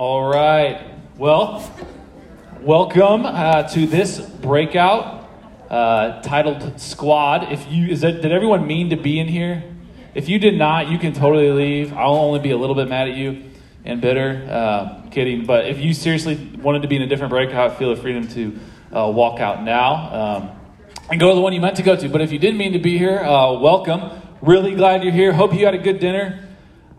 All right. Well, welcome uh, to this breakout uh, titled Squad. If you is that, did everyone mean to be in here? If you did not, you can totally leave. I'll only be a little bit mad at you and bitter. Uh, kidding. But if you seriously wanted to be in a different breakout, feel the freedom to uh, walk out now um, and go to the one you meant to go to. But if you didn't mean to be here, uh, welcome. Really glad you're here. Hope you had a good dinner.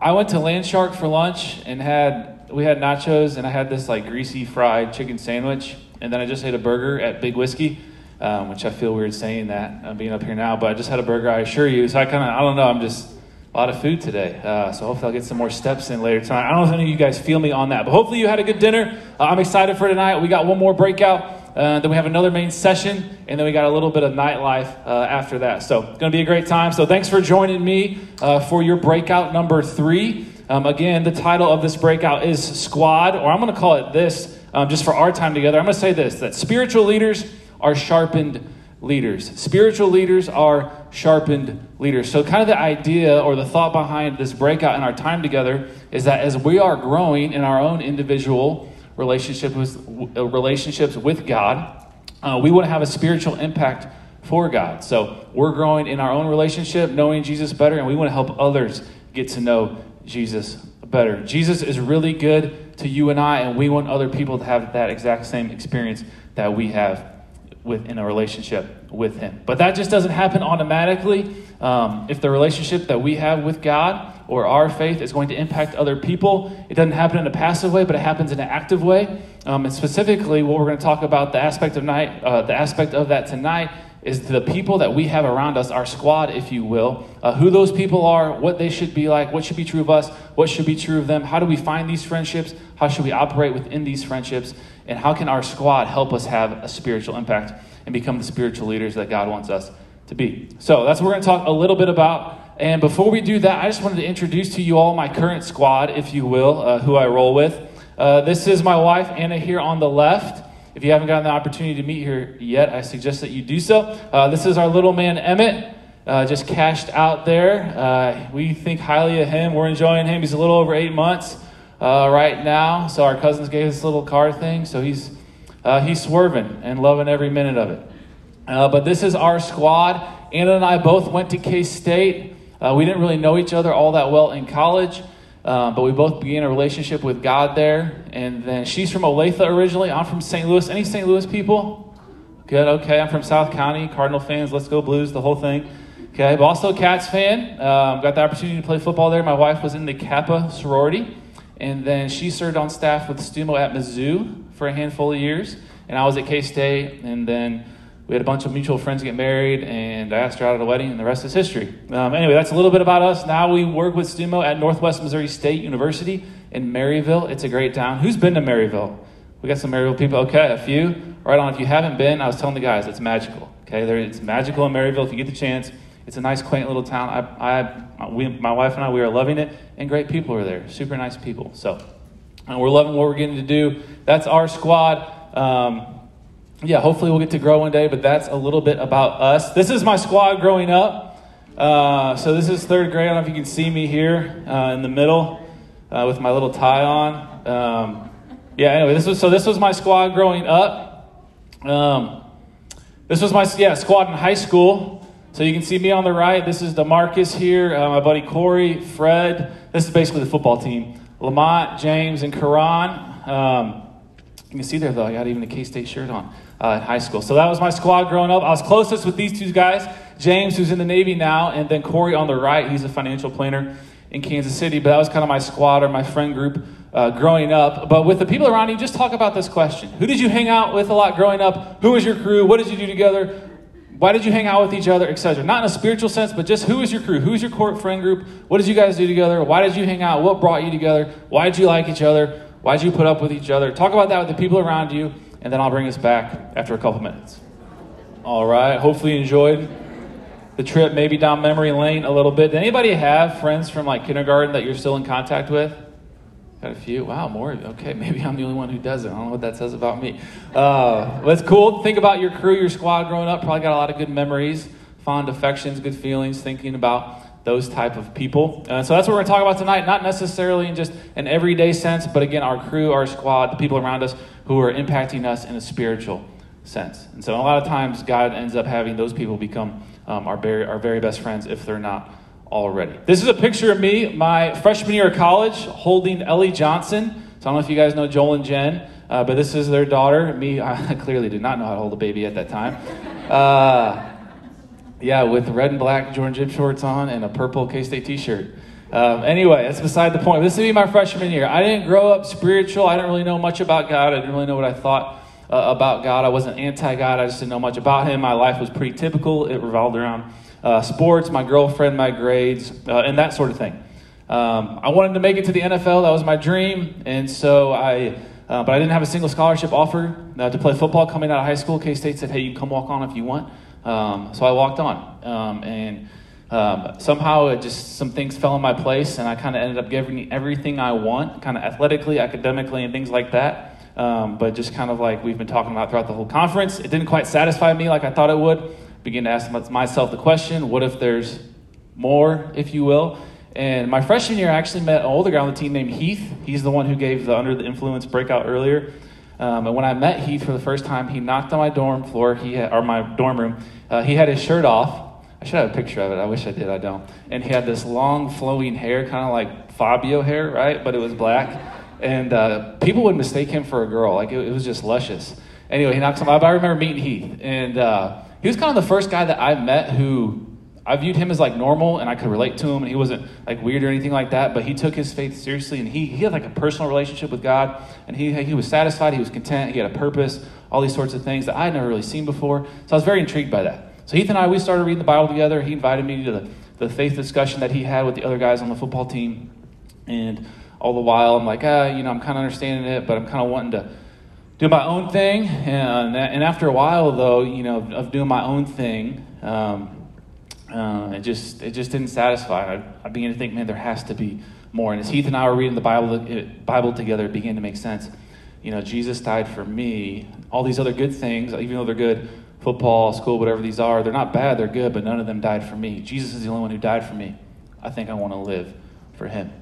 I went to Landshark for lunch and had we had nachos and I had this like greasy fried chicken sandwich and then I just ate a burger at Big Whiskey, um, which I feel weird saying that uh, being up here now, but I just had a burger. I assure you. So I kind of I don't know. I'm just a lot of food today. Uh, so hopefully I'll get some more steps in later tonight. I don't know if any of you guys feel me on that, but hopefully you had a good dinner. Uh, I'm excited for tonight. We got one more breakout. Uh, then we have another main session, and then we got a little bit of nightlife uh, after that. So, it's going to be a great time. So, thanks for joining me uh, for your breakout number three. Um, again, the title of this breakout is Squad, or I'm going to call it this um, just for our time together. I'm going to say this that spiritual leaders are sharpened leaders. Spiritual leaders are sharpened leaders. So, kind of the idea or the thought behind this breakout in our time together is that as we are growing in our own individual relationship with, uh, relationships with God, uh, we want to have a spiritual impact for God. So we're growing in our own relationship, knowing Jesus better, and we want to help others get to know Jesus better. Jesus is really good to you and I, and we want other people to have that exact same experience that we have within a relationship with Him. But that just doesn't happen automatically. Um, if the relationship that we have with God or our faith is going to impact other people. It doesn't happen in a passive way, but it happens in an active way. Um, and specifically, what we're going to talk about the aspect of night, uh, the aspect of that tonight is the people that we have around us, our squad, if you will, uh, who those people are, what they should be like, what should be true of us, what should be true of them, how do we find these friendships, how should we operate within these friendships, and how can our squad help us have a spiritual impact and become the spiritual leaders that God wants us to be. So that's what we're going to talk a little bit about. And before we do that, I just wanted to introduce to you all my current squad, if you will, uh, who I roll with. Uh, this is my wife, Anna, here on the left. If you haven't gotten the opportunity to meet her yet, I suggest that you do so. Uh, this is our little man, Emmett, uh, just cashed out there. Uh, we think highly of him. We're enjoying him. He's a little over eight months uh, right now. So our cousins gave us this little car thing. So he's, he's swerving and loving every minute of it. but this is our squad. Anna and I both went to K State. Uh, we didn't really know each other all that well in college, uh, but we both began a relationship with God there. And then she's from Olathe originally. I'm from St. Louis. Any St. Louis people? Good, okay. I'm from South County. Cardinal fans, let's go Blues, the whole thing. Okay, but also a Cats fan. Um, got the opportunity to play football there. My wife was in the Kappa sorority, and then she served on staff with Stumo at Mizzou for a handful of years. And I was at K State, and then we had a bunch of mutual friends get married, and I asked her out at a wedding, and the rest is history. Um, anyway, that's a little bit about us. Now we work with Stumo at Northwest Missouri State University in Maryville. It's a great town. Who's been to Maryville? We got some Maryville people. Okay, a few. Right on. If you haven't been, I was telling the guys, it's magical. Okay, there, it's magical in Maryville if you get the chance. It's a nice, quaint little town. I, I, we, my wife and I, we are loving it, and great people are there. Super nice people. So, and we're loving what we're getting to do. That's our squad. Um, yeah, hopefully we'll get to grow one day, but that's a little bit about us. This is my squad growing up. Uh, so this is third grade. I don't know if you can see me here uh, in the middle uh, with my little tie on. Um, yeah, anyway, this was so this was my squad growing up. Um, this was my yeah squad in high school. So you can see me on the right. This is Demarcus here, uh, my buddy Corey, Fred. This is basically the football team. Lamont, James, and Karan. Um, you can see there though, I got even a K State shirt on uh, in high school. So that was my squad growing up. I was closest with these two guys James, who's in the Navy now, and then Corey on the right. He's a financial planner in Kansas City. But that was kind of my squad or my friend group uh, growing up. But with the people around you, just talk about this question Who did you hang out with a lot growing up? Who was your crew? What did you do together? Why did you hang out with each other, etc.? Not in a spiritual sense, but just who is your crew? Who's your core friend group? What did you guys do together? Why did you hang out? What brought you together? Why did you like each other? Why did you put up with each other? Talk about that with the people around you and then I'll bring us back after a couple minutes. All right. Hopefully, you enjoyed the trip, maybe down memory lane a little bit. Did anybody have friends from like kindergarten that you're still in contact with? Got a few. Wow, more. Okay, maybe I'm the only one who doesn't. I don't know what that says about me. Uh, it's cool. Think about your crew, your squad growing up. Probably got a lot of good memories, fond affections, good feelings, thinking about those type of people. And so that's what we're going to talk about tonight, not necessarily in just an everyday sense, but again, our crew, our squad, the people around us who are impacting us in a spiritual sense. And so a lot of times, God ends up having those people become um, our, very, our very best friends if they're not already. This is a picture of me, my freshman year of college, holding Ellie Johnson. So I don't know if you guys know Joel and Jen, uh, but this is their daughter. Me, I clearly did not know how to hold a baby at that time. Uh, yeah, with red and black Jordan gym shorts on and a purple K State t shirt. Um, anyway, that's beside the point. This would be my freshman year. I didn't grow up spiritual. I didn't really know much about God. I didn't really know what I thought uh, about God. I wasn't anti God. I just didn't know much about Him. My life was pretty typical. It revolved around uh, sports, my girlfriend, my grades, uh, and that sort of thing. Um, I wanted to make it to the NFL. That was my dream. And so I, uh, but I didn't have a single scholarship offer uh, to play football coming out of high school. K State said, hey, you can come walk on if you want. Um, so I walked on. Um, and um, somehow it just some things fell in my place, and I kind of ended up giving everything I want, kind of athletically, academically, and things like that. Um, but just kind of like we've been talking about throughout the whole conference, it didn't quite satisfy me like I thought it would. Begin to ask myself the question: What if there's more, if you will? And my freshman year, I actually met an older guy on the team named Heath. He's the one who gave the Under the Influence breakout earlier. Um, and when I met Heath for the first time, he knocked on my dorm floor, he had, or my dorm room. Uh, he had his shirt off. I should have a picture of it. I wish I did. I don't. And he had this long, flowing hair, kind of like Fabio hair, right? But it was black. And uh, people would mistake him for a girl. Like it, it was just luscious. Anyway, he knocks on my. I remember meeting Heath, and uh, he was kind of the first guy that I met who I viewed him as like normal and I could relate to him and he wasn't like weird or anything like that, but he took his faith seriously and he, he had like a personal relationship with God and he, he was satisfied, he was content, he had a purpose, all these sorts of things that I had never really seen before. So I was very intrigued by that. So Heath and I, we started reading the Bible together. He invited me to the, the faith discussion that he had with the other guys on the football team. And all the while, I'm like, ah, you know, I'm kind of understanding it, but I'm kind of wanting to do my own thing. And, and after a while, though, you know, of doing my own thing, um, uh, it just it just didn't satisfy. I, I began to think, man, there has to be more. And as Heath and I were reading the Bible Bible together, it began to make sense. You know, Jesus died for me. All these other good things, even though they're good, football, school, whatever these are, they're not bad. They're good, but none of them died for me. Jesus is the only one who died for me. I think I want to live for Him.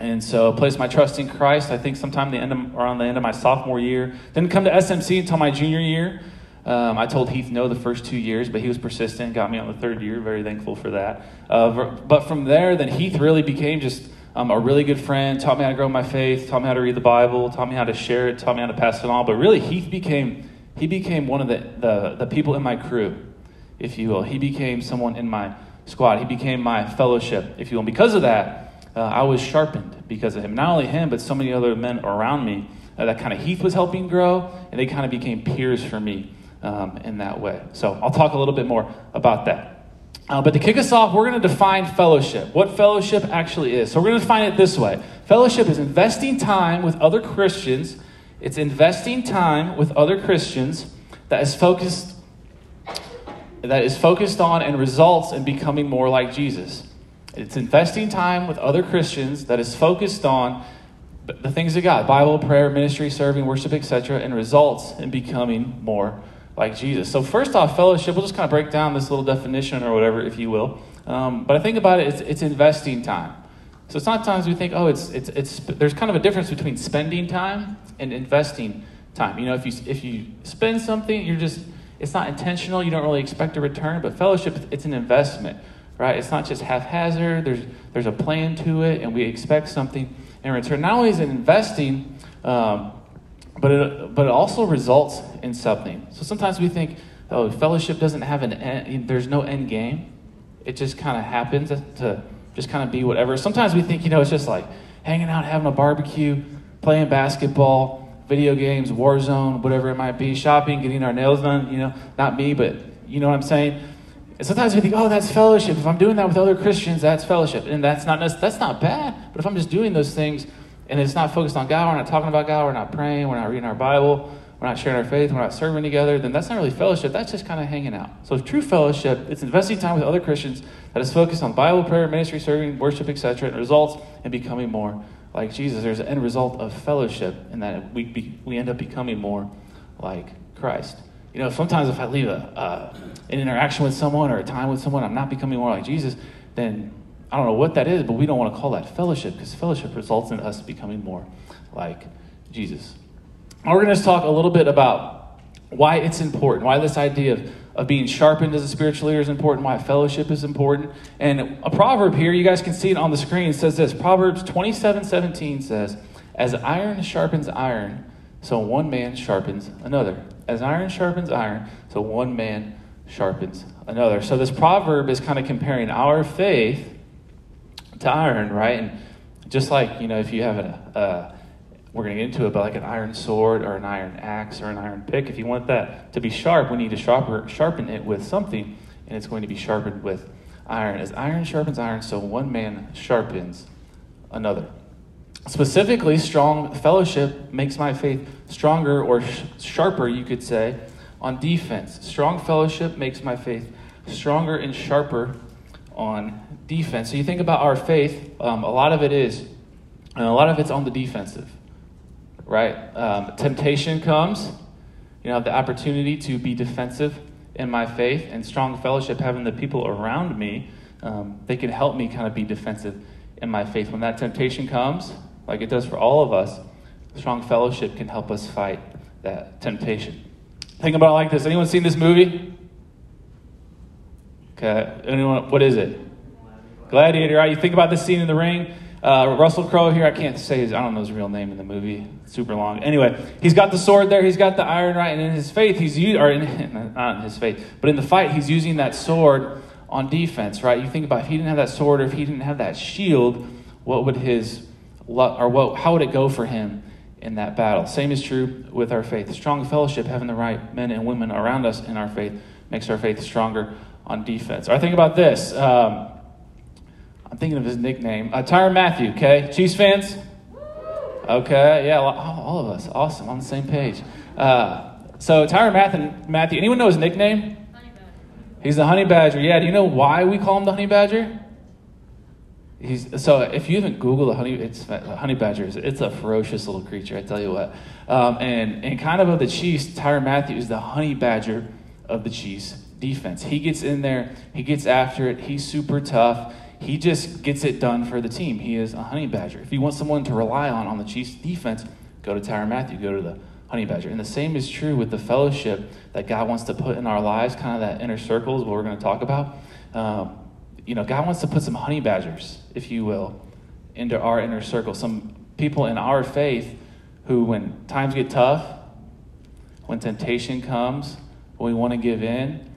And so, I placed my trust in Christ. I think sometime the end of, around the end of my sophomore year. Didn't come to SMC until my junior year. Um, I told Heath no the first two years, but he was persistent, got me on the third year. Very thankful for that. Uh, but from there, then Heath really became just um, a really good friend, taught me how to grow my faith, taught me how to read the Bible, taught me how to share it, taught me how to pass it on. But really, Heath became, he became one of the, the, the people in my crew, if you will. He became someone in my squad. He became my fellowship, if you will. And because of that, uh, I was sharpened because of him. Not only him, but so many other men around me uh, that kind of Heath was helping grow, and they kind of became peers for me um, in that way. So I'll talk a little bit more about that. Uh, but to kick us off, we're going to define fellowship, what fellowship actually is. So we're going to define it this way Fellowship is investing time with other Christians, it's investing time with other Christians that is focused. That is focused on and results in becoming more like Jesus. It's investing time with other Christians that is focused on the things of God Bible, prayer, ministry, serving, worship, etc., and results in becoming more like Jesus. So, first off, fellowship, we'll just kind of break down this little definition or whatever, if you will. Um, but I think about it, it's, it's investing time. So, it's not times we think, oh, it's, it's, it's, there's kind of a difference between spending time and investing time. You know, if you, if you spend something, you're just, it's not intentional, you don't really expect a return, but fellowship, it's an investment, right? It's not just haphazard, there's, there's a plan to it, and we expect something in return. Not only is it investing, um, but it, but it also results in something. So sometimes we think, oh, fellowship doesn't have an end, there's no end game. It just kind of happens to just kind of be whatever. Sometimes we think, you know, it's just like hanging out, having a barbecue, playing basketball, video games, Warzone, whatever it might be, shopping, getting our nails done. You know, not me, but you know what I'm saying. And sometimes we think, oh, that's fellowship. If I'm doing that with other Christians, that's fellowship, and that's not that's not bad. But if I'm just doing those things and it's not focused on God, we're not talking about God, we're not praying, we're not reading our Bible, we're not sharing our faith, we're not serving together, then that's not really fellowship. That's just kind of hanging out. So true fellowship, it's investing time with other Christians that is focused on Bible, prayer, ministry, serving, worship, etc., and results in becoming more like Jesus. There's an end result of fellowship in that we, be, we end up becoming more like Christ. You know, sometimes if I leave a, uh, an interaction with someone or a time with someone, I'm not becoming more like Jesus, then I don't know what that is, but we don't want to call that fellowship because fellowship results in us becoming more like Jesus. We're going to talk a little bit about why it's important, why this idea of, of being sharpened as a spiritual leader is important, why fellowship is important. And a proverb here, you guys can see it on the screen, says this Proverbs 27 17 says, As iron sharpens iron, so one man sharpens another. As iron sharpens iron, so one man sharpens another. So this proverb is kind of comparing our faith to iron, right? And just like, you know, if you have a, uh, we're going to get into it, but like an iron sword or an iron axe or an iron pick, if you want that to be sharp, we need to sharper, sharpen it with something, and it's going to be sharpened with iron. As iron sharpens iron, so one man sharpens another. Specifically, strong fellowship makes my faith stronger or sh- sharper, you could say, on defense. Strong fellowship makes my faith stronger and sharper on defense. So you think about our faith, um, a lot of it is, and a lot of it's on the defensive, right? Um, temptation comes, you know, the opportunity to be defensive in my faith, and strong fellowship, having the people around me, um, they can help me kind of be defensive in my faith. When that temptation comes, like it does for all of us, strong fellowship can help us fight that temptation. Think about it like this. Anyone seen this movie? Okay. Anyone? What is it? Gladiator. Right? You think about this scene in the ring. Uh, Russell Crowe here. I can't say his. I don't know his real name in the movie. It's super long. Anyway, he's got the sword there. He's got the iron right, and in his faith, he's using, or in, not in his faith, but in the fight, he's using that sword on defense. Right? You think about if he didn't have that sword or if he didn't have that shield, what would his or what? How would it go for him? in that battle. Same is true with our faith. Strong fellowship, having the right men and women around us in our faith, makes our faith stronger on defense. Or I think about this. Um, I'm thinking of his nickname. Uh, Tyrann Mathieu, okay? Chiefs fans? Okay, yeah, all of us. Awesome, on the same page. Uh, so, Tyrann Matthew, Mathieu, anyone know his nickname? He's the honey badger. Yeah, do you know why we call him the honey badger? He's, so if you haven't Googled a honey, it's honey badgers. It's a ferocious little creature. I tell you what. Um, and and kind of of the Chiefs, Tyrann Mathieu is the honey badger of the Chiefs defense. He gets in there. He gets after it. He's super tough. He just gets it done for the team. He is a honey badger. If you want someone to rely on on the Chiefs defense, go to Tyrann Matthew, Go to the honey badger. And the same is true with the fellowship that God wants to put in our lives. Kind of that inner circle is what we're going to talk about. Um, you know, God wants to put some honey badgers, if you will, into our inner circle. Some people in our faith who, when times get tough, when temptation comes, when we want to give in,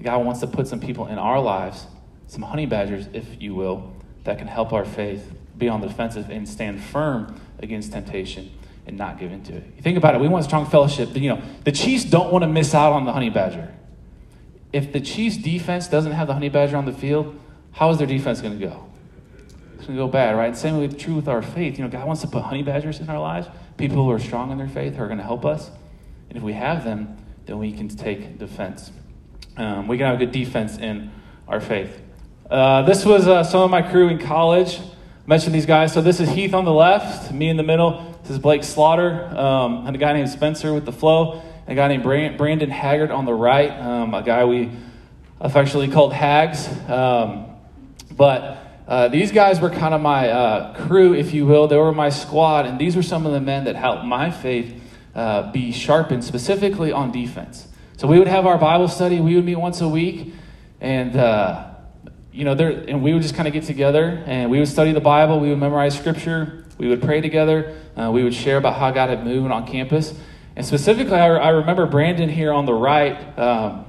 God wants to put some people in our lives, some honey badgers, if you will, that can help our faith be on the defensive and stand firm against temptation and not give into it. You think about it, we want strong fellowship. You know, the Chiefs don't want to miss out on the honey badger if the Chiefs' defense doesn't have the honey badger on the field, how is their defense going to go? It's going to go bad, right? Same way true with our faith. You know, God wants to put honey badgers in our lives, people who are strong in their faith, who are going to help us. And if we have them, then we can take defense. Um, we can have a good defense in our faith. Uh, this was uh, some of my crew in college. Mentioned these guys. So this is Heath on the left, me in the middle. This is Blake Slaughter, um, and a guy named Spencer with the flow a guy named Brandon Haggard on the right, um, a guy we affectionately called Hags. Um, but uh, these guys were kind of my uh, crew, if you will. They were my squad, and these were some of the men that helped my faith uh, be sharpened, specifically on defense. So we would have our Bible study. We would meet once a week, and uh, you know, there, and we would just kind of get together and we would study the Bible. We would memorize Scripture. We would pray together. Uh, we would share about how God had moved on campus. And specifically, I, I remember Brandon here on the right. Um,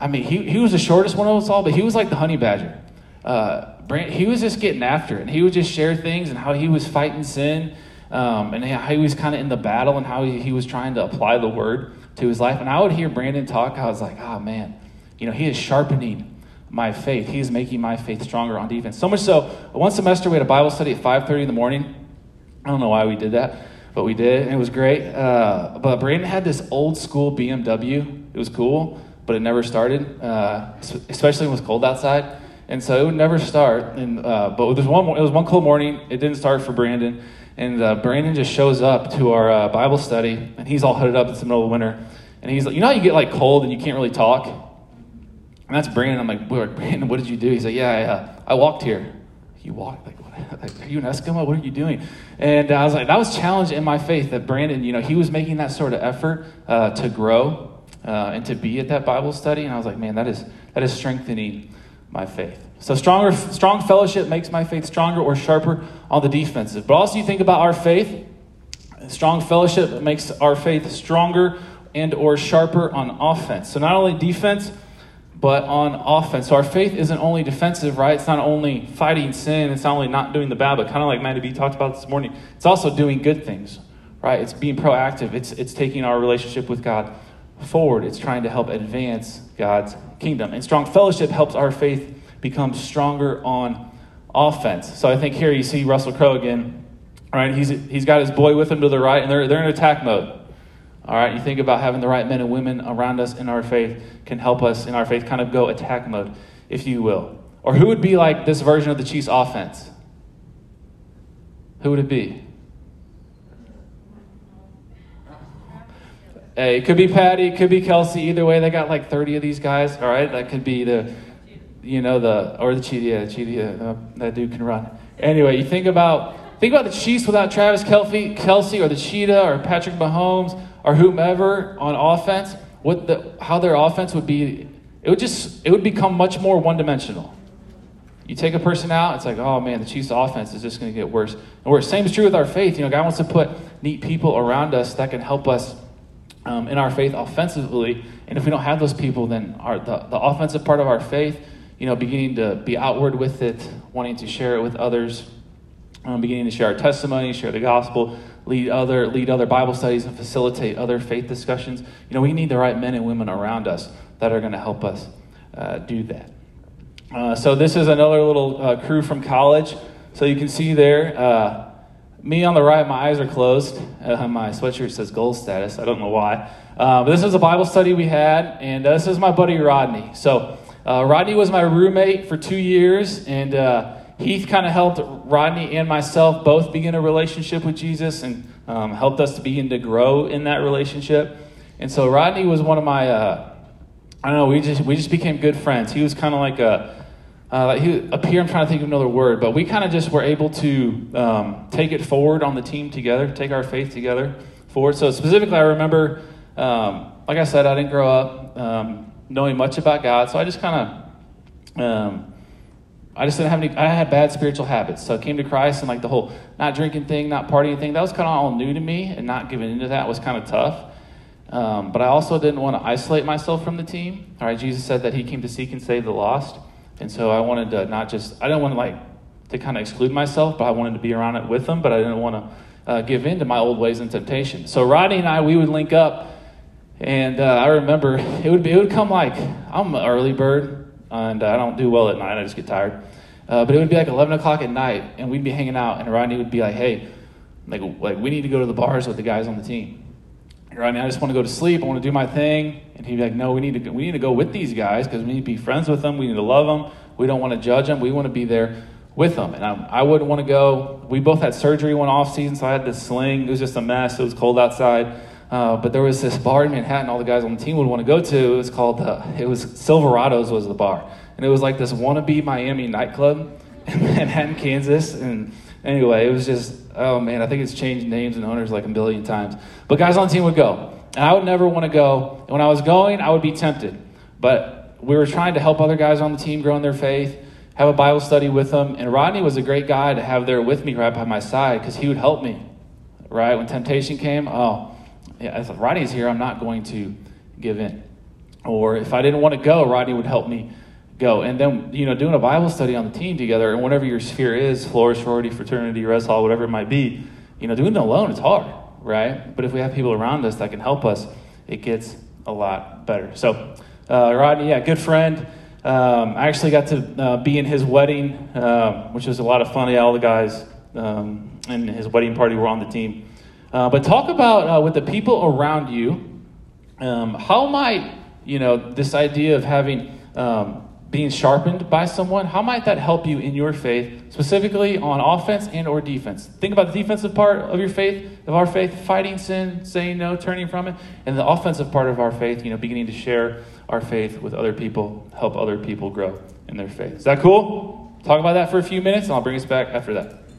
I mean, he, he was the shortest one of us all, but he was like the honey badger. Uh, Brand, he was just getting after it, and he would just share things and how he was fighting sin, um, and how he was kind of in the battle, and how he, he was trying to apply the word to his life. And I would hear Brandon talk. I was like, oh man, you know, he is sharpening my faith. He's making my faith stronger on defense. So much so, one semester we had a Bible study at 5:30 in the morning. I don't know why we did that but we did, and it was great. Uh, but Brandon had this old school BMW. It was cool, but it never started, uh, especially when it was cold outside. And so it would never start. And uh, but there was one. It was one cold morning. It didn't start for Brandon, and uh, Brandon just shows up to our uh, Bible study, and he's all hooded up. It's the middle of winter, and he's like, you know how you get like cold and you can't really talk. And that's Brandon. I'm like, Brandon, what did you do? He's like, yeah, I, uh, I walked here. You walked like, what, like, are you an Eskimo? What are you doing? And I was like, that was challenge in my faith that Brandon, you know, he was making that sort of effort uh, to grow uh, and to be at that Bible study. And I was like, man, that is that is strengthening my faith. So stronger, strong fellowship makes my faith stronger or sharper on the defensive. But also, you think about our faith. Strong fellowship makes our faith stronger and or sharper on offense. So not only defense, but on offense. So our faith isn't only defensive, right? It's not only fighting sin. It's not only not doing the bad, but kind of like Matty B talked about this morning. It's also doing good things, right? It's being proactive. It's it's taking our relationship with God forward. It's trying to help advance God's kingdom. And strong fellowship helps our faith become stronger on offense. So I think here you see Russell Crowe again. Right? He's he's got his boy with him to the right, and they're they're in attack mode. All right, you think about having the right men and women around us in our faith can help us in our faith kind of go attack mode, if you will. Or who would be like this version of the Chiefs offense? Who would it be? Hey, it could be Patty, it could be Kelsey. Either way, they got like 30 of these guys. All right, that could be the, you know, the or the cheetah. Yeah, the cheetah. Uh, that dude can run. Anyway, you think about think about the Chiefs without Travis Kelce, Kelsey, or the cheetah, or Patrick Mahomes, or whomever on offense. What the how their offense would be? It would just it would become much more one dimensional. You take a person out, it's like, oh man, the Chiefs' offense is just going to get worse and worse. Same is true with our faith. You know, God wants to put neat people around us that can help us um, in our faith offensively. And if we don't have those people, then our, the, the offensive part of our faith, you know, beginning to be outward with it, wanting to share it with others, um, beginning to share our testimony, share the gospel, lead other lead other Bible studies, and facilitate other faith discussions. You know, we need the right men and women around us that are going to help us uh, do that. Uh, so this is another little uh, crew from college. So you can see there. Uh, me on the right, my eyes are closed. Uh, my sweatshirt says gold status. I don't know why. Uh, but this is a Bible study we had, and this is my buddy Rodney. So Rodney was my roommate for two years, and Heath kind of helped Rodney and myself both begin a relationship with Jesus and um, helped us to begin to grow in that relationship. And so Rodney was one of my, uh, I don't know, we just we just became good friends. He was kind of like a uh, he, up here, I'm trying to think of another word, but we kind of just were able to um, take it forward on the team together, take our faith together forward. So specifically, I remember, um, like I said, I didn't grow up um, knowing much about God, so I just kind of, um, I just didn't have any. I had bad spiritual habits, so I came to Christ and like the whole not drinking thing, not partying thing, that was kind of all new to me, and not giving into that was kind of tough. Um, but I also didn't want to isolate myself from the team. All right, Jesus said that He came to seek and save the lost. And so I wanted to not just, I didn't want to like, to kind of exclude myself, but I wanted to be around it with them, but I didn't want to uh, give in to my old ways and temptation. So Rodney and I, we would link up, and uh, I remember it would be, it would come like, I'm an early bird, and I don't do well at night, I just get tired. Uh, but it would be like 11 o'clock at night, and we'd be hanging out, and Rodney would be like, hey, like, like we need to go to the bars with the guys on the team. Rodney, I just want to go to sleep. I want to do my thing. And he'd be like, no, we need to go, we need to go with these guys because we need to be friends with them. We need to love them. We don't want to judge them. We want to be there with them. And I, I wouldn't want to go. We both had surgery one off season, so I had this sling. It was just a mess. It was cold outside. Uh, but there was this bar in Manhattan all the guys on the team would want to go to. It was called, uh, it was Silverados was the bar. And it was like this wannabe Miami nightclub in Manhattan, Kansas. And anyway, it was just, oh man, I think it's changed names and owners like a billion times. But guys on the team would go. And I would never want to go. And when I was going, I would be tempted. But we were trying to help other guys on the team grow in their faith, have a Bible study with them. And Rodney was a great guy to have there with me right by my side because he would help me. Right? When temptation came, oh, if Rodney's here, I'm not going to give in. Or if I didn't want to go, Rodney would help me go. And then, you know, doing a Bible study on the team together, and whatever your sphere is, floor, sorority, fraternity, res hall, whatever it might be, you know, doing it alone is hard right? But if we have people around us that can help us, it gets a lot better. So, uh, Rodney, yeah, good friend. Um, I actually got to uh, be in his wedding, um, which was a lot of fun. Yeah, all the guys um, in his wedding party were on the team. Uh, but talk about uh, with the people around you, um, how might you know this idea of having um, being sharpened by someone how might that help you in your faith specifically on offense and or defense? Think about the defensive part of your faith of our faith fighting sin saying no turning from it and the offensive part of our faith you know beginning to share our faith with other people help other people grow in their faith. Is that cool? Talk about that for a few minutes, and I'll bring us back after that.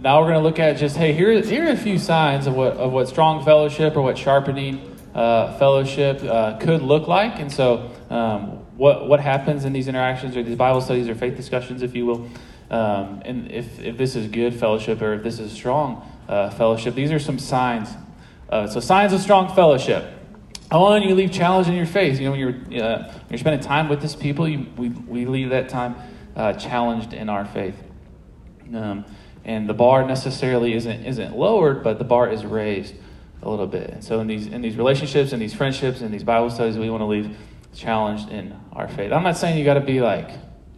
Now we're going to look at just hey, here, here are a few signs of what of what strong fellowship or what sharpening uh, fellowship uh, could look like, and so um, what what happens in these interactions or these Bible studies or faith discussions, if you will, um, and if if this is good fellowship or if this is strong uh, fellowship. These are some signs. Uh, so signs of strong fellowship. how One, you leave challenge in your face. You know, when you're, uh, when you're spending time with this people, you, we, we leave that time uh, challenged in our faith. Um, and the bar necessarily isn't, isn't lowered, but the bar is raised a little bit. And so in these, in these relationships, in these friendships, in these Bible studies, we want to leave challenged in our faith. I'm not saying you got to be like,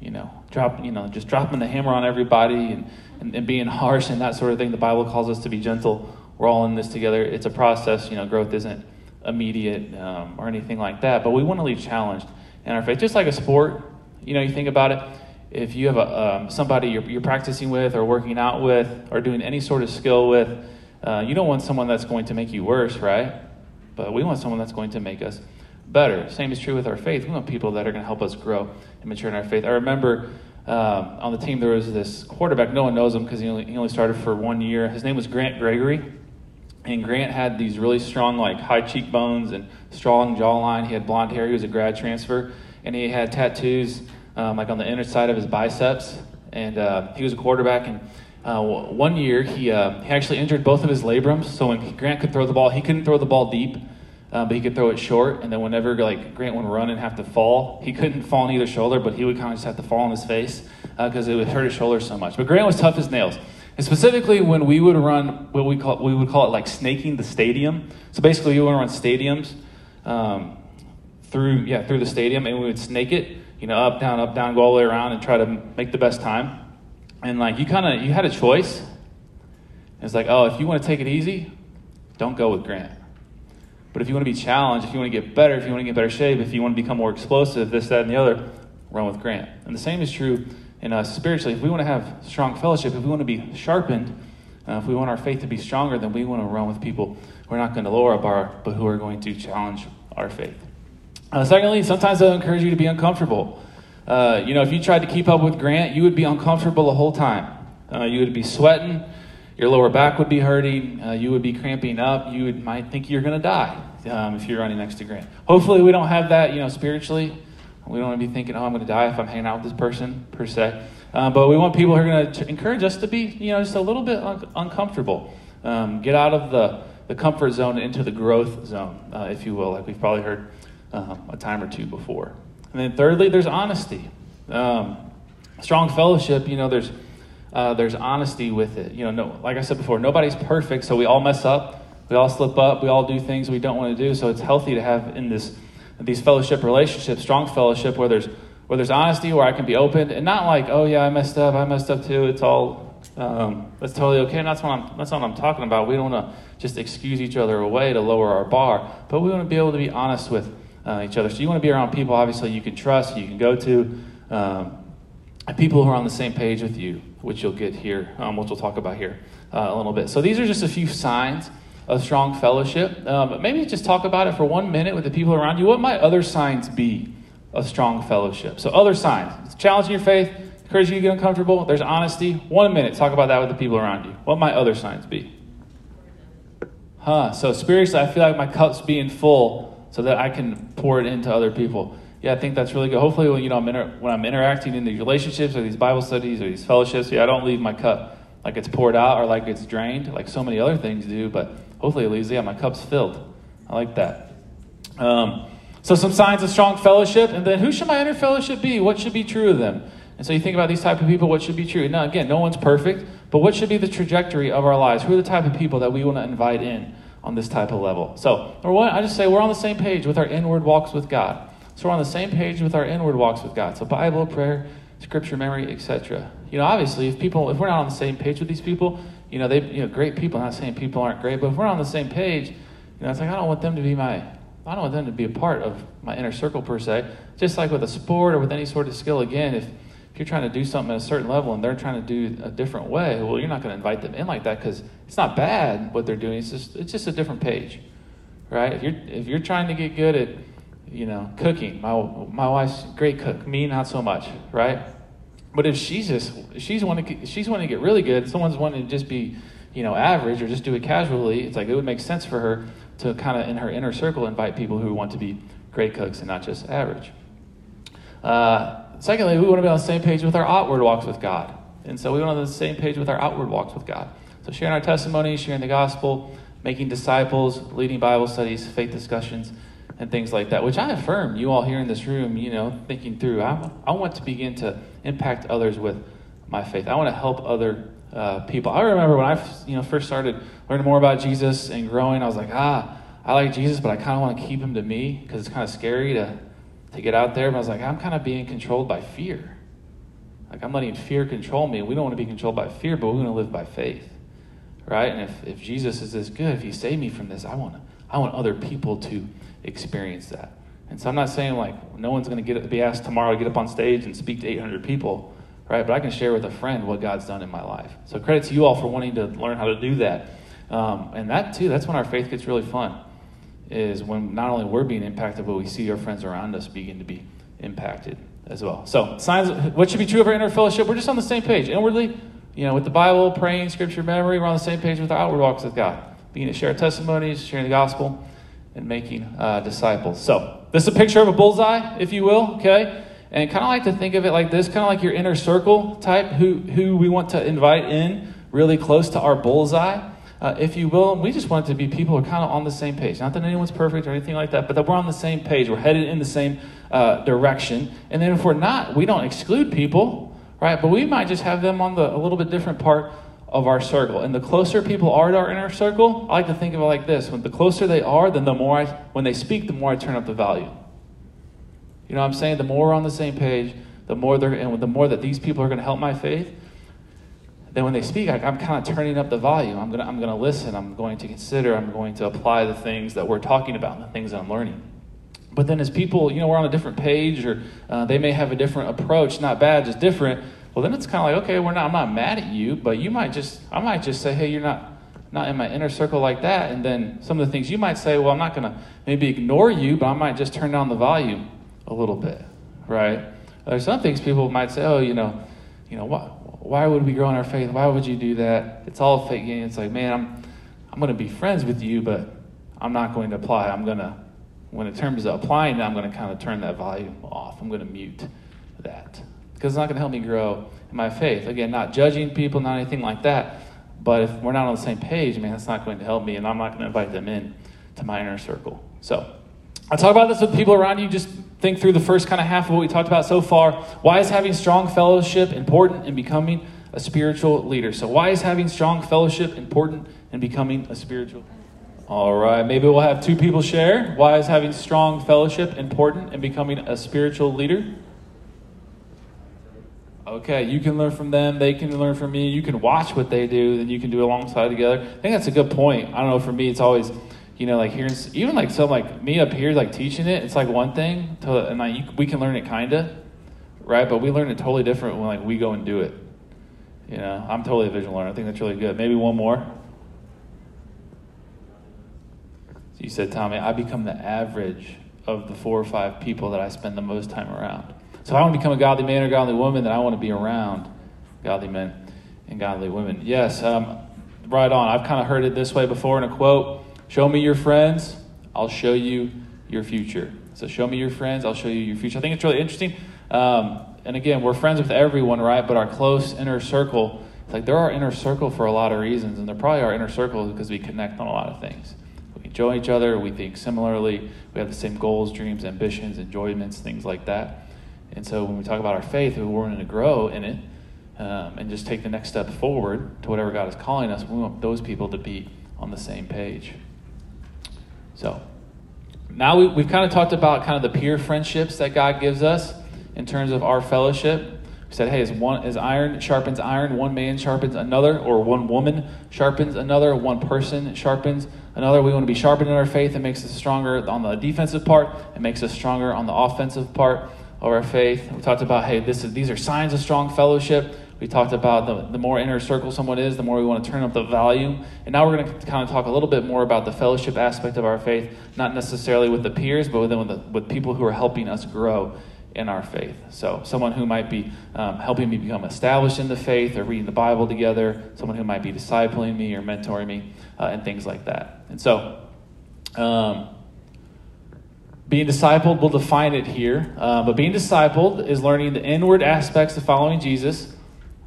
you know, drop, you know, just dropping the hammer on everybody and, and, and being harsh and that sort of thing. The Bible calls us to be gentle. We're all in this together. It's a process. You know, growth isn't immediate um, or anything like that. But we want to leave challenged in our faith, just like a sport. You know, you think about it. If you have a, um, somebody you're, you're, practicing with, or working out with, or doing any sort of skill with, uh, you don't want someone that's going to make you worse, right? But we want someone that's going to make us better. Same is true with our faith. We want people that are going to help us grow and mature in our faith. I remember um, on the team there was this quarterback. No one knows him because he he only started for one year. His name was Grant Gregory. And Grant had these really strong, like high cheekbones and strong jawline. He had blonde hair. He was a grad transfer, and he had tattoos um, like on the inner side of his biceps. And uh, he was a quarterback. And uh, one year, he uh, he actually injured both of his labrums. So when Grant could throw the ball, he couldn't throw the ball deep, uh, but he could throw it short. And then whenever like Grant would run and have to fall, he couldn't fall on either shoulder, but he would kind of just have to fall on his face because uh, it would hurt his shoulder so much. But Grant was tough as nails. And specifically, when we would run what we call we would call it like snaking the stadium. So basically, you would run stadiums um, through yeah through the stadium, and we would snake it, you know, up down up down, go all the way around, and try to make the best time. And like you kind of you had a choice. It's like oh, if you want to take it easy, don't go with Grant. But if you want to be challenged, if you want to get better, if you want to get better shape, if you want to become more explosive, this, that, and the other, run with Grant. And the same is true in us spiritually, if we want to have strong fellowship, if we want to be sharpened, uh, if we want our faith to be stronger, then we want to run with people who are not going to lower our bar, but who are going to challenge our faith. Uh, secondly, sometimes I'll encourage you to be uncomfortable. Uh, you know, if you tried to keep up with Grant, you would be uncomfortable the whole time. Uh, you would be sweating, your lower back would be hurting, uh, you would be cramping up, you would, might think you're going to die um, if you're running next to Grant. Hopefully, we don't have that, you know, spiritually. We don't want to be thinking, oh, I'm going to die if I'm hanging out with this person, per se. Um, but we want people who are going to encourage us to be, you know, just a little bit un- uncomfortable. Um, get out of the, the comfort zone into the growth zone, uh, if you will, like we've probably heard um, a time or two before. And then thirdly, there's honesty. Um, strong fellowship, you know, there's, uh, there's honesty with it. You know, no, like I said before, nobody's perfect, so we all mess up. We all slip up. We all do things we don't want to do. So it's healthy to have in this these fellowship relationships, strong fellowship, where there's where there's honesty, where I can be open, and not like, oh yeah, I messed up, I messed up too. It's all um, that's totally okay. And that's what I'm that's what I'm talking about. We don't want to just excuse each other away to lower our bar, but we want to be able to be honest with uh, each other. So you want to be around people, obviously you can trust, you can go to, um, people who are on the same page with you, which you'll get here, um, which we'll talk about here uh, a little bit. So these are just a few signs of strong fellowship. Um, maybe just talk about it for one minute with the people around you. What might other signs be of strong fellowship? So, other signs. It's challenging your faith, encouraging you to get uncomfortable. There's honesty. One minute, talk about that with the people around you. What might other signs be? Huh. So, spiritually, I feel like my cup's being full so that I can pour it into other people. Yeah, I think that's really good. Hopefully, when, you know, I'm inter- when I'm interacting in these relationships or these Bible studies or these fellowships, yeah, I don't leave my cup like it's poured out or like it's drained, like so many other things do. But hopefully it leaves, yeah, my cup's filled. I like that. Um, so some signs of strong fellowship, and then who should my inner fellowship be? What should be true of them? And so you think about these type of people, what should be true? Now again, no one's perfect, but what should be the trajectory of our lives? Who are the type of people that we want to invite in on this type of level? So number one, I just say we're on the same page with our inward walks with God. So we're on the same page with our inward walks with God. So Bible, prayer, scripture memory, etc. You know, obviously, if people, if we're not on the same page with these people, you know, they, you know, great people. I'm not saying people aren't great, but if we're on the same page, you know, it's like I don't want them to be my, I don't want them to be a part of my inner circle per se. Just like with a sport or with any sort of skill, again, if if you're trying to do something at a certain level and they're trying to do a different way, well, you're not going to invite them in like that because it's not bad what they're doing. It's just it's just a different page, right? If you're if you're trying to get good at you know cooking, my my wife's great cook, me not so much, right? But if she's just she's wanting to, she's wanting to get really good, someone's wanting to just be, you know, average or just do it casually, it's like it would make sense for her to kind of in her inner circle invite people who want to be great cooks and not just average. Uh, secondly, we want to be on the same page with our outward walks with God. And so we want to be on the same page with our outward walks with God. So sharing our testimony, sharing the gospel, making disciples, leading Bible studies, faith discussions, and things like that, which I affirm you all here in this room, you know, thinking through. I, I want to begin to impact others with my faith. I want to help other uh, people. I remember when I, you know, first started learning more about Jesus and growing, I was like, ah, I like Jesus, but I kind of want to keep him to me because it's kind of scary to, to get out there. But I was like, I'm kind of being controlled by fear. Like I'm letting fear control me. We don't want to be controlled by fear, but we want to live by faith. Right? And if, if Jesus is this good, if he saved me from this, I want to, I want other people to experience that. And so I'm not saying like no one's going to get be asked tomorrow to get up on stage and speak to 800 people, right? But I can share with a friend what God's done in my life. So credit to you all for wanting to learn how to do that. Um, and that too, that's when our faith gets really fun is when not only we're being impacted, but we see our friends around us begin to be impacted as well. So, signs, what should be true of our inner fellowship? We're just on the same page. Inwardly, you know, with the Bible, praying, scripture memory, we're on the same page with our outward walks with God. being to share testimonies, sharing the gospel, and making uh, disciples. So, this is a picture of a bullseye, if you will, okay? And kind of like to think of it like this, kind of like your inner circle type, who, who we want to invite in really close to our bullseye uh, if you will. We just want it to be people who are kind of on the same page. Not that anyone's perfect or anything like that, but that we're on the same page. We're headed in the same uh, direction. And then if we're not, we don't exclude people, right? But we might just have them on the a little bit different part of our circle. And the closer people are to our inner circle, I like to think of it like this: when the closer they are, then the more I, when they speak, the more I turn up the volume. You know what I'm saying? The more we're on the same page, the more they're and the more that these people are going to help my faith, then when they speak, I, am kind of turning up the volume. I'm going to I'm going to listen. I'm going to consider. I'm going to apply the things that we're talking about and the things I'm learning. But then as people, you know, we're on a different page or uh, they may have a different approach, not bad, just different. Well, then it's kind of like, okay, we're not, I'm not mad at you, but you might just, I might just say, hey, you're not, not in my inner circle like that. And then some of the things you might say, well, I'm not going to maybe ignore you, but I might just turn down the volume a little bit, right? There's some things people might say, oh, you know, you know, what, why would we grow in our faith? Why would you do that? It's all fake game. It's like, man, I'm, I'm going to be friends with you, but I'm not going to apply. I'm going to, when it terms of applying, I'm going to kind of turn that volume off. I'm going to mute that because it's not going to help me grow in my faith. Again, not judging people, not anything like that. But if we're not on the same page, man, that's not going to help me, and I'm not going to invite them in to my inner circle. So, I talk about this with people around you. Just think through the first kind of half of what we talked about so far. Why is having strong fellowship important in becoming a spiritual leader? So, why is having strong fellowship important in becoming a spiritual all right, maybe we'll have two people share. Why is having strong fellowship important in becoming a spiritual leader? Okay, you can learn from them, they can learn from me. You can watch what they do, then you can do it alongside together. I think that's a good point. I don't know, for me, it's always you know, like hearing even like some like me up here, like teaching it, it's like one thing, to, and like you, we can learn it kinda, right? But we learn it totally different when like we go and do it. You know, I'm totally a visual learner. I think that's really good. Maybe one more. So you said, Tommy, I become the average of the four or five people that I spend the most time around. So I want to become a godly man or godly woman, then I want to be around godly men and godly women. Yes, um, right on. I've kind of heard it this way before in a quote. Show me your friends, I'll show you your future. So show me your friends, I'll show you your future. I think it's really interesting. Um, and again, we're friends with everyone, right? But our close inner circle, like they're our inner circle for a lot of reasons, and they're probably our inner circle because we connect on a lot of things. We enjoy each other, we think similarly, we have the same goals, dreams, ambitions, enjoyments, things like that. And so when we talk about our faith, we want to grow in it um, and just take the next step forward to whatever God is calling us. We want those people to be on the same page. So now we, we've kind of talked about kind of the peer friendships that God gives us in terms of our fellowship. We said, hey, as one as iron sharpens iron, one man sharpens another, or one woman sharpens another, one person sharpens another. We want to be sharpened in our faith. It makes us stronger on the defensive part. It makes us stronger on the offensive part of our faith. We talked about, hey, this is, these are signs of strong fellowship. We talked about the, the more inner circle someone is, the more we want to turn up the volume. And now we're going to kind of talk a little bit more about the fellowship aspect of our faith, not necessarily with the peers, but with, with, the, with people who are helping us grow in our faith. So, someone who might be um, helping me become established in the faith or reading the Bible together, someone who might be discipling me or mentoring me, uh, and things like that. And so, um, being discipled, we'll define it here. Uh, but being discipled is learning the inward aspects of following Jesus,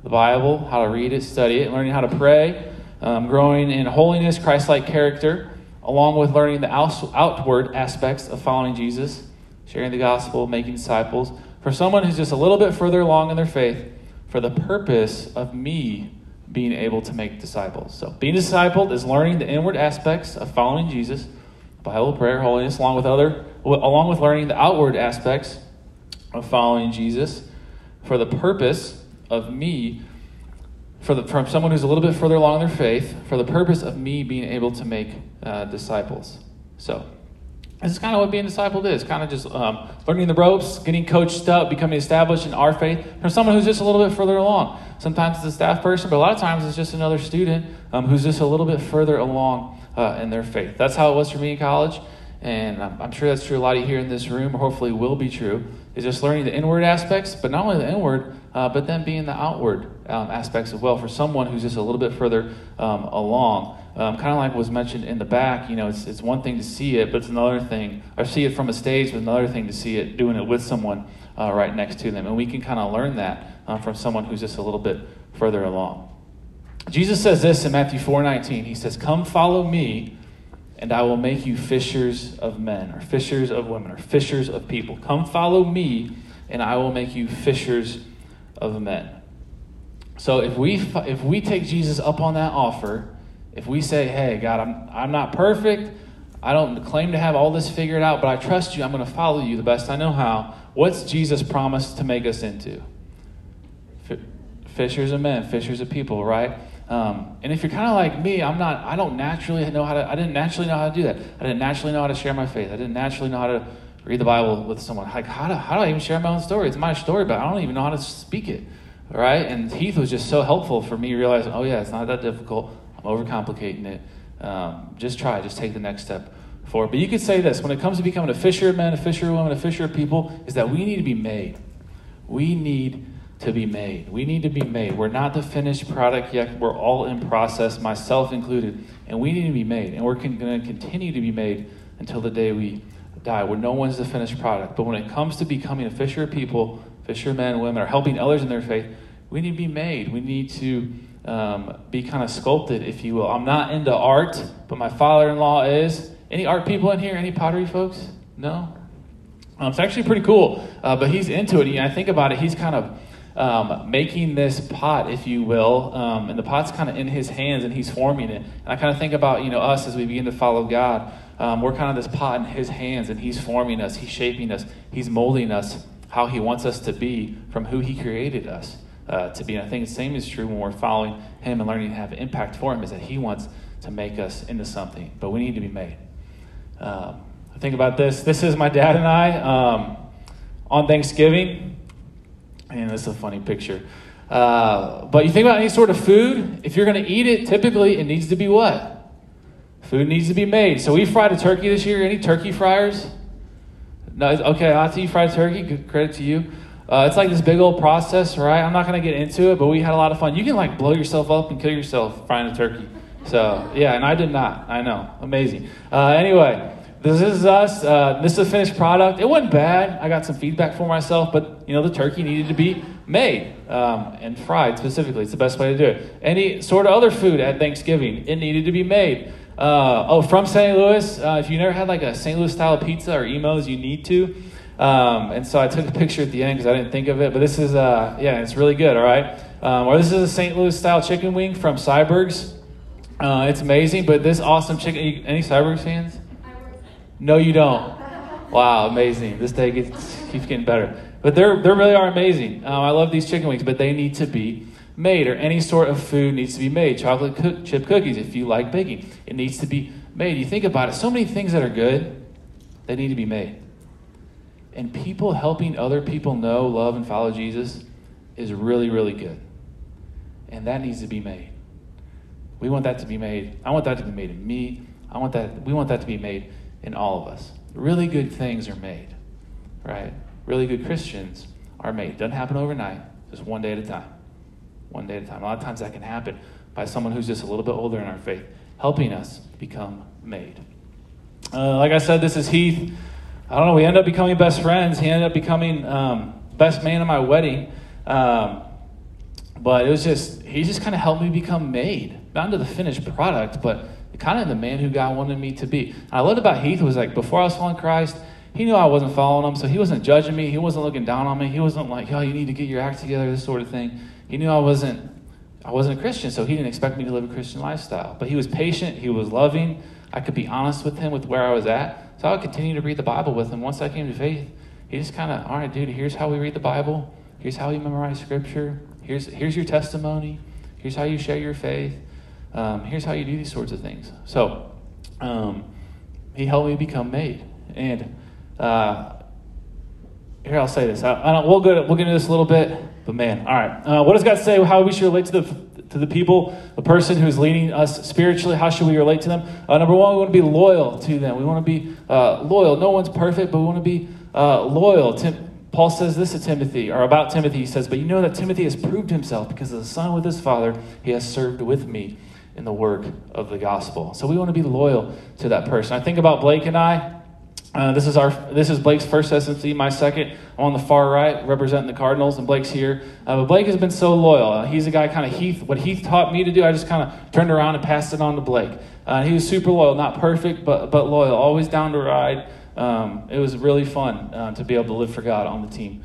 the Bible, how to read it, study it, learning how to pray, um, growing in holiness, Christ like character, along with learning the outward aspects of following Jesus, sharing the gospel, making disciples. For someone who's just a little bit further along in their faith, for the purpose of me being able to make disciples. So, being discipled is learning the inward aspects of following Jesus Bible, prayer, holiness, along with other, along with learning the outward aspects of following Jesus, for the purpose of me, for the, from someone who's a little bit further along in their faith, for the purpose of me being able to make uh, disciples. So, this is kind of what being discipled is kind of just um, learning the ropes, getting coached up, becoming established in our faith from someone who's just a little bit further along. Sometimes it's a staff person, but a lot of times it's just another student um, who's just a little bit further along uh, in their faith. That's how it was for me in college, and I'm, I'm sure that's true a lot of you here in this room, or hopefully will be true, is just learning the inward aspects, but not only the inward, uh, but then being the outward um, aspects as well for someone who's just a little bit further um, along. Um, kind of like was mentioned in the back, you know, it's, it's one thing to see it, but it's another thing, or see it from a stage, but another thing to see it doing it with someone uh, right next to them. And we can kind of learn that uh, from someone who's just a little bit further along. Jesus says this in Matthew 4:19. He says, "Come follow me, and I will make you fishers of men, or fishers of women, or fishers of people. Come follow me, and I will make you fishers of men." So if we if we take Jesus up on that offer, if we say, "Hey, God, I'm I'm not perfect. I don't claim to have all this figured out, but I trust you. I'm going to follow you the best I know how." What's Jesus promised to make us into? Fishers of men, fishers of people, right? Um, and if you're kind of like me, I'm not. I don't naturally know how to. I didn't naturally know how to do that. I didn't naturally know how to share my faith. I didn't naturally know how to read the Bible with someone. Like how do how do I even share my own story? It's my story, but I don't even know how to speak it. Right? And Heath was just so helpful for me realizing, oh yeah, it's not that difficult. I'm overcomplicating it. Um, just try. Just take the next step forward. But you could say this: when it comes to becoming a fisher of a fisher of women, a fisher of people, is that we need to be made. We need to be made. We need to be made. We're not the finished product yet. We're all in process, myself included. And we need to be made. And we're con- going to continue to be made until the day we die, where no one's the finished product. But when it comes to becoming a fisher of people, fisher men, women, or helping others in their faith, we need to be made. We need to um, be kind of sculpted, if you will. I'm not into art, but my father in law is. Any art people in here? Any pottery folks? No? Um, it's actually pretty cool, uh, but he's into it. And I think about it, he's kind of um, making this pot, if you will, um, and the pot's kind of in his hands and he's forming it. And I kind of think about, you know, us as we begin to follow God. Um, we're kind of this pot in his hands and he's forming us, he's shaping us, he's molding us how he wants us to be from who he created us uh, to be. And I think the same is true when we're following him and learning to have impact for him, is that he wants to make us into something, but we need to be made. Um, I think about this. This is my dad and I um, on Thanksgiving. Man, that's a funny picture. Uh, but you think about any sort of food, if you're going to eat it, typically it needs to be what? Food needs to be made. So we fried a turkey this year. Any turkey fryers? No, okay, I'll you fried turkey. Good credit to you. Uh, it's like this big old process, right? I'm not going to get into it, but we had a lot of fun. You can like blow yourself up and kill yourself frying a turkey. So yeah, and I did not. I know, amazing. Uh, anyway, this is us. Uh, this is a finished product. It wasn't bad. I got some feedback for myself, but you know the turkey needed to be made um, and fried specifically. It's the best way to do it. Any sort of other food at Thanksgiving, it needed to be made. Uh, oh, from St. Louis. Uh, if you never had like a St. Louis style pizza or Imo's, you need to. Um, and so I took a picture at the end because I didn't think of it. But this is, uh, yeah, it's really good. All right. Um, or this is a St. Louis style chicken wing from Syberg's. Uh, it's amazing. But this awesome chicken. Any Syberg's fans? No, you don't. Wow, amazing. This day gets, keeps getting better. But they're, they really are amazing. Um, I love these chicken wings, but they need to be made, or any sort of food needs to be made. Chocolate cook, chip cookies, if you like baking, it needs to be made. You think about it, so many things that are good, they need to be made. And people helping other people know, love, and follow Jesus is really, really good. And that needs to be made. We want that to be made. I want that to be made in me. I want that, we want that to be made in all of us. Really good things are made, right? really good Christians are made. Doesn't happen overnight, just one day at a time. One day at a time. A lot of times that can happen by someone who's just a little bit older in our faith, helping us become made. Uh, like I said, this is Heath. I don't know, we end up becoming best friends. He ended up becoming um, best man at my wedding. Um, but it was just, he just kind of helped me become made. Not into the finished product, but kind of the man who God wanted me to be. I loved about Heath was like, before I was following Christ, he knew I wasn't following him, so he wasn't judging me. He wasn't looking down on me. He wasn't like, oh, you need to get your act together, this sort of thing. He knew I wasn't, I wasn't a Christian, so he didn't expect me to live a Christian lifestyle. But he was patient, he was loving. I could be honest with him with where I was at. So I would continue to read the Bible with him. Once I came to faith, he just kind of, all right, dude, here's how we read the Bible. Here's how we memorize scripture. Here's, here's your testimony. Here's how you share your faith. Um, here's how you do these sorts of things. So um, he helped me become made. And uh, here I'll say this. I, I we'll, go, we'll get into this a little bit, but man, all right. Uh, what does God say how we should relate to the to the people, the person who's leading us spiritually? How should we relate to them? Uh, number one, we want to be loyal to them. We want to be uh, loyal. No one's perfect, but we want to be uh, loyal. Tim, Paul says this to Timothy, or about Timothy. He says, But you know that Timothy has proved himself because as a son with his father, he has served with me in the work of the gospel. So we want to be loyal to that person. I think about Blake and I. Uh, this is our this is Blake's first SMC, my second. I'm on the far right, representing the Cardinals, and Blake's here. Uh, but Blake has been so loyal. Uh, he's a guy kind of Heath. What Heath taught me to do, I just kind of turned around and passed it on to Blake. Uh, he was super loyal, not perfect, but but loyal, always down to ride. Um, it was really fun uh, to be able to live for God on the team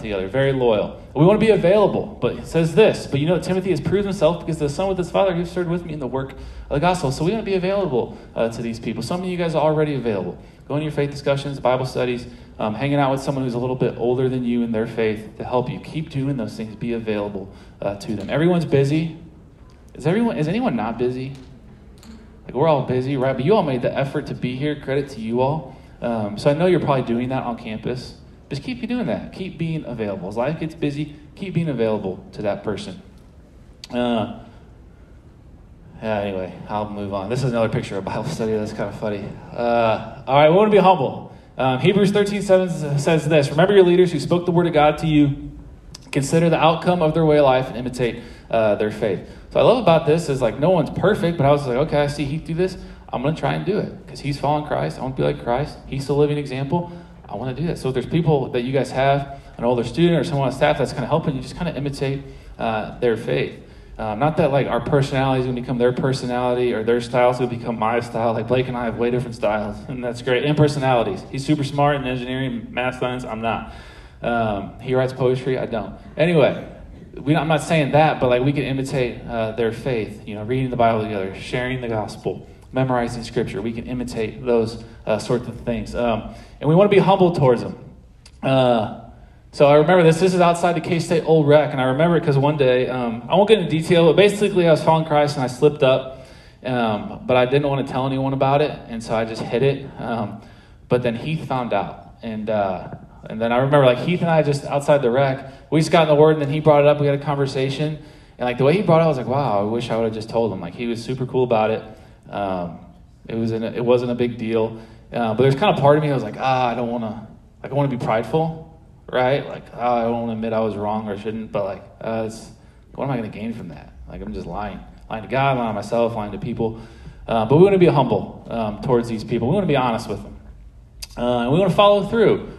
together. Very loyal. We want to be available, but it says this. But you know, Timothy has proved himself because the son with his father, he served with me in the work of the gospel. So we want to be available to these people. Some of you guys are already available going to your faith discussions, Bible studies, um, hanging out with someone who's a little bit older than you in their faith to help you. Keep doing those things. Be available uh, to them. Everyone's busy. Is everyone? Is anyone not busy? Like we're all busy, right? But you all made the effort to be here. Credit to you all. Um, so I know you're probably doing that on campus. Just keep you doing that. Keep being available. As life gets busy, keep being available to that person. Uh, yeah, anyway, I'll move on. This is another picture of Bible study. That's kind of funny. Uh, all right, we want to be humble. Um, Hebrews 13 7 says this Remember your leaders who spoke the word of God to you. Consider the outcome of their way of life and imitate uh, their faith. So I love about this is like no one's perfect, but I was like, okay, I see he do this. I'm going to try and do it because he's following Christ. I want to be like Christ. He's the living example. I want to do that. So if there's people that you guys have, an older student or someone on staff that's kind of helping you, just kind of imitate uh, their faith. Um, not that like our personality is going to become their personality or their style is going to become my style. Like Blake and I have way different styles, and that's great. And personalities. He's super smart in engineering, math, science. I'm not. Um, he writes poetry. I don't. Anyway, we, I'm not saying that, but like we can imitate uh, their faith. You know, reading the Bible together, sharing the gospel, memorizing scripture. We can imitate those uh, sorts of things, um, and we want to be humble towards them. Uh, so I remember this. This is outside the K State Old Rec, and I remember it because one day, um, I won't get into detail, but basically I was following Christ and I slipped up, um, but I didn't want to tell anyone about it, and so I just hid it. Um, but then Heath found out, and uh, and then I remember like Heath and I just outside the rec, we just got in the word, and then he brought it up. We had a conversation, and like the way he brought it, I was like, wow, I wish I would have just told him. Like he was super cool about it. Um, it was it wasn't a big deal, uh, but there's kind of part of me I was like, ah, I don't want to, like I want to be prideful right? Like, oh, I won't admit I was wrong or shouldn't, but like, uh, what am I going to gain from that? Like, I'm just lying, lying to God, lying to myself, lying to people. Uh, but we want to be humble um, towards these people. We want to be honest with them, uh, and we want to follow through.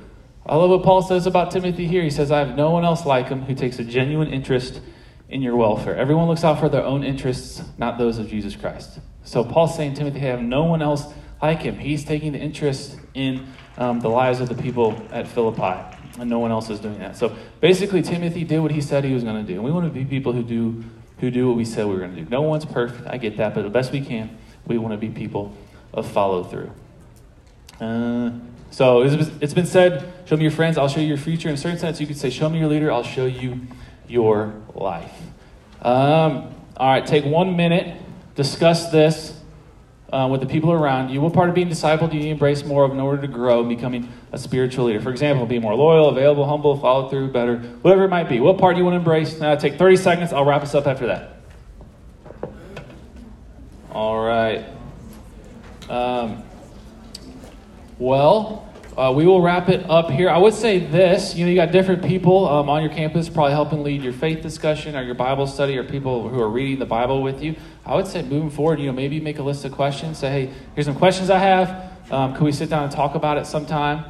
I love what Paul says about Timothy here. He says, "I have no one else like him who takes a genuine interest in your welfare. Everyone looks out for their own interests, not those of Jesus Christ." So Paul's saying, Timothy, I have no one else like him. He's taking the interest in um, the lives of the people at Philippi and no one else is doing that. So basically, Timothy did what he said he was going to do. And we want to be people who do who do what we said we were going to do. No one's perfect. I get that, but the best we can, we want to be people of follow through. Uh, so it's been said, show me your friends, I'll show you your future. In a certain sense, you could say, show me your leader, I'll show you your life. Um, all right, take one minute, discuss this uh, with the people around you. What part of being discipled do you embrace more of in order to grow, and becoming a spiritual leader? For example, be more loyal, available, humble, follow through, better, whatever it might be. What part do you want to embrace? Now, take 30 seconds. I'll wrap us up after that. All right. Um, well, uh, we will wrap it up here. I would say this you know, you got different people um, on your campus probably helping lead your faith discussion or your Bible study or people who are reading the Bible with you. I would say moving forward, you know, maybe make a list of questions. Say, hey, here's some questions I have. Um, we sit down and talk about it sometime?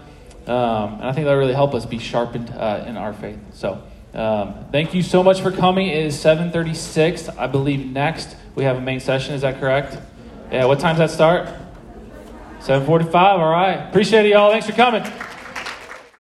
Um, and I think that'll really help us be sharpened uh, in our faith. So, um, thank you so much for coming. It is 7:36. I believe next we have a main session. Is that correct? Yeah. What time does that start? 7:45. All right. Appreciate it, y'all. Thanks for coming.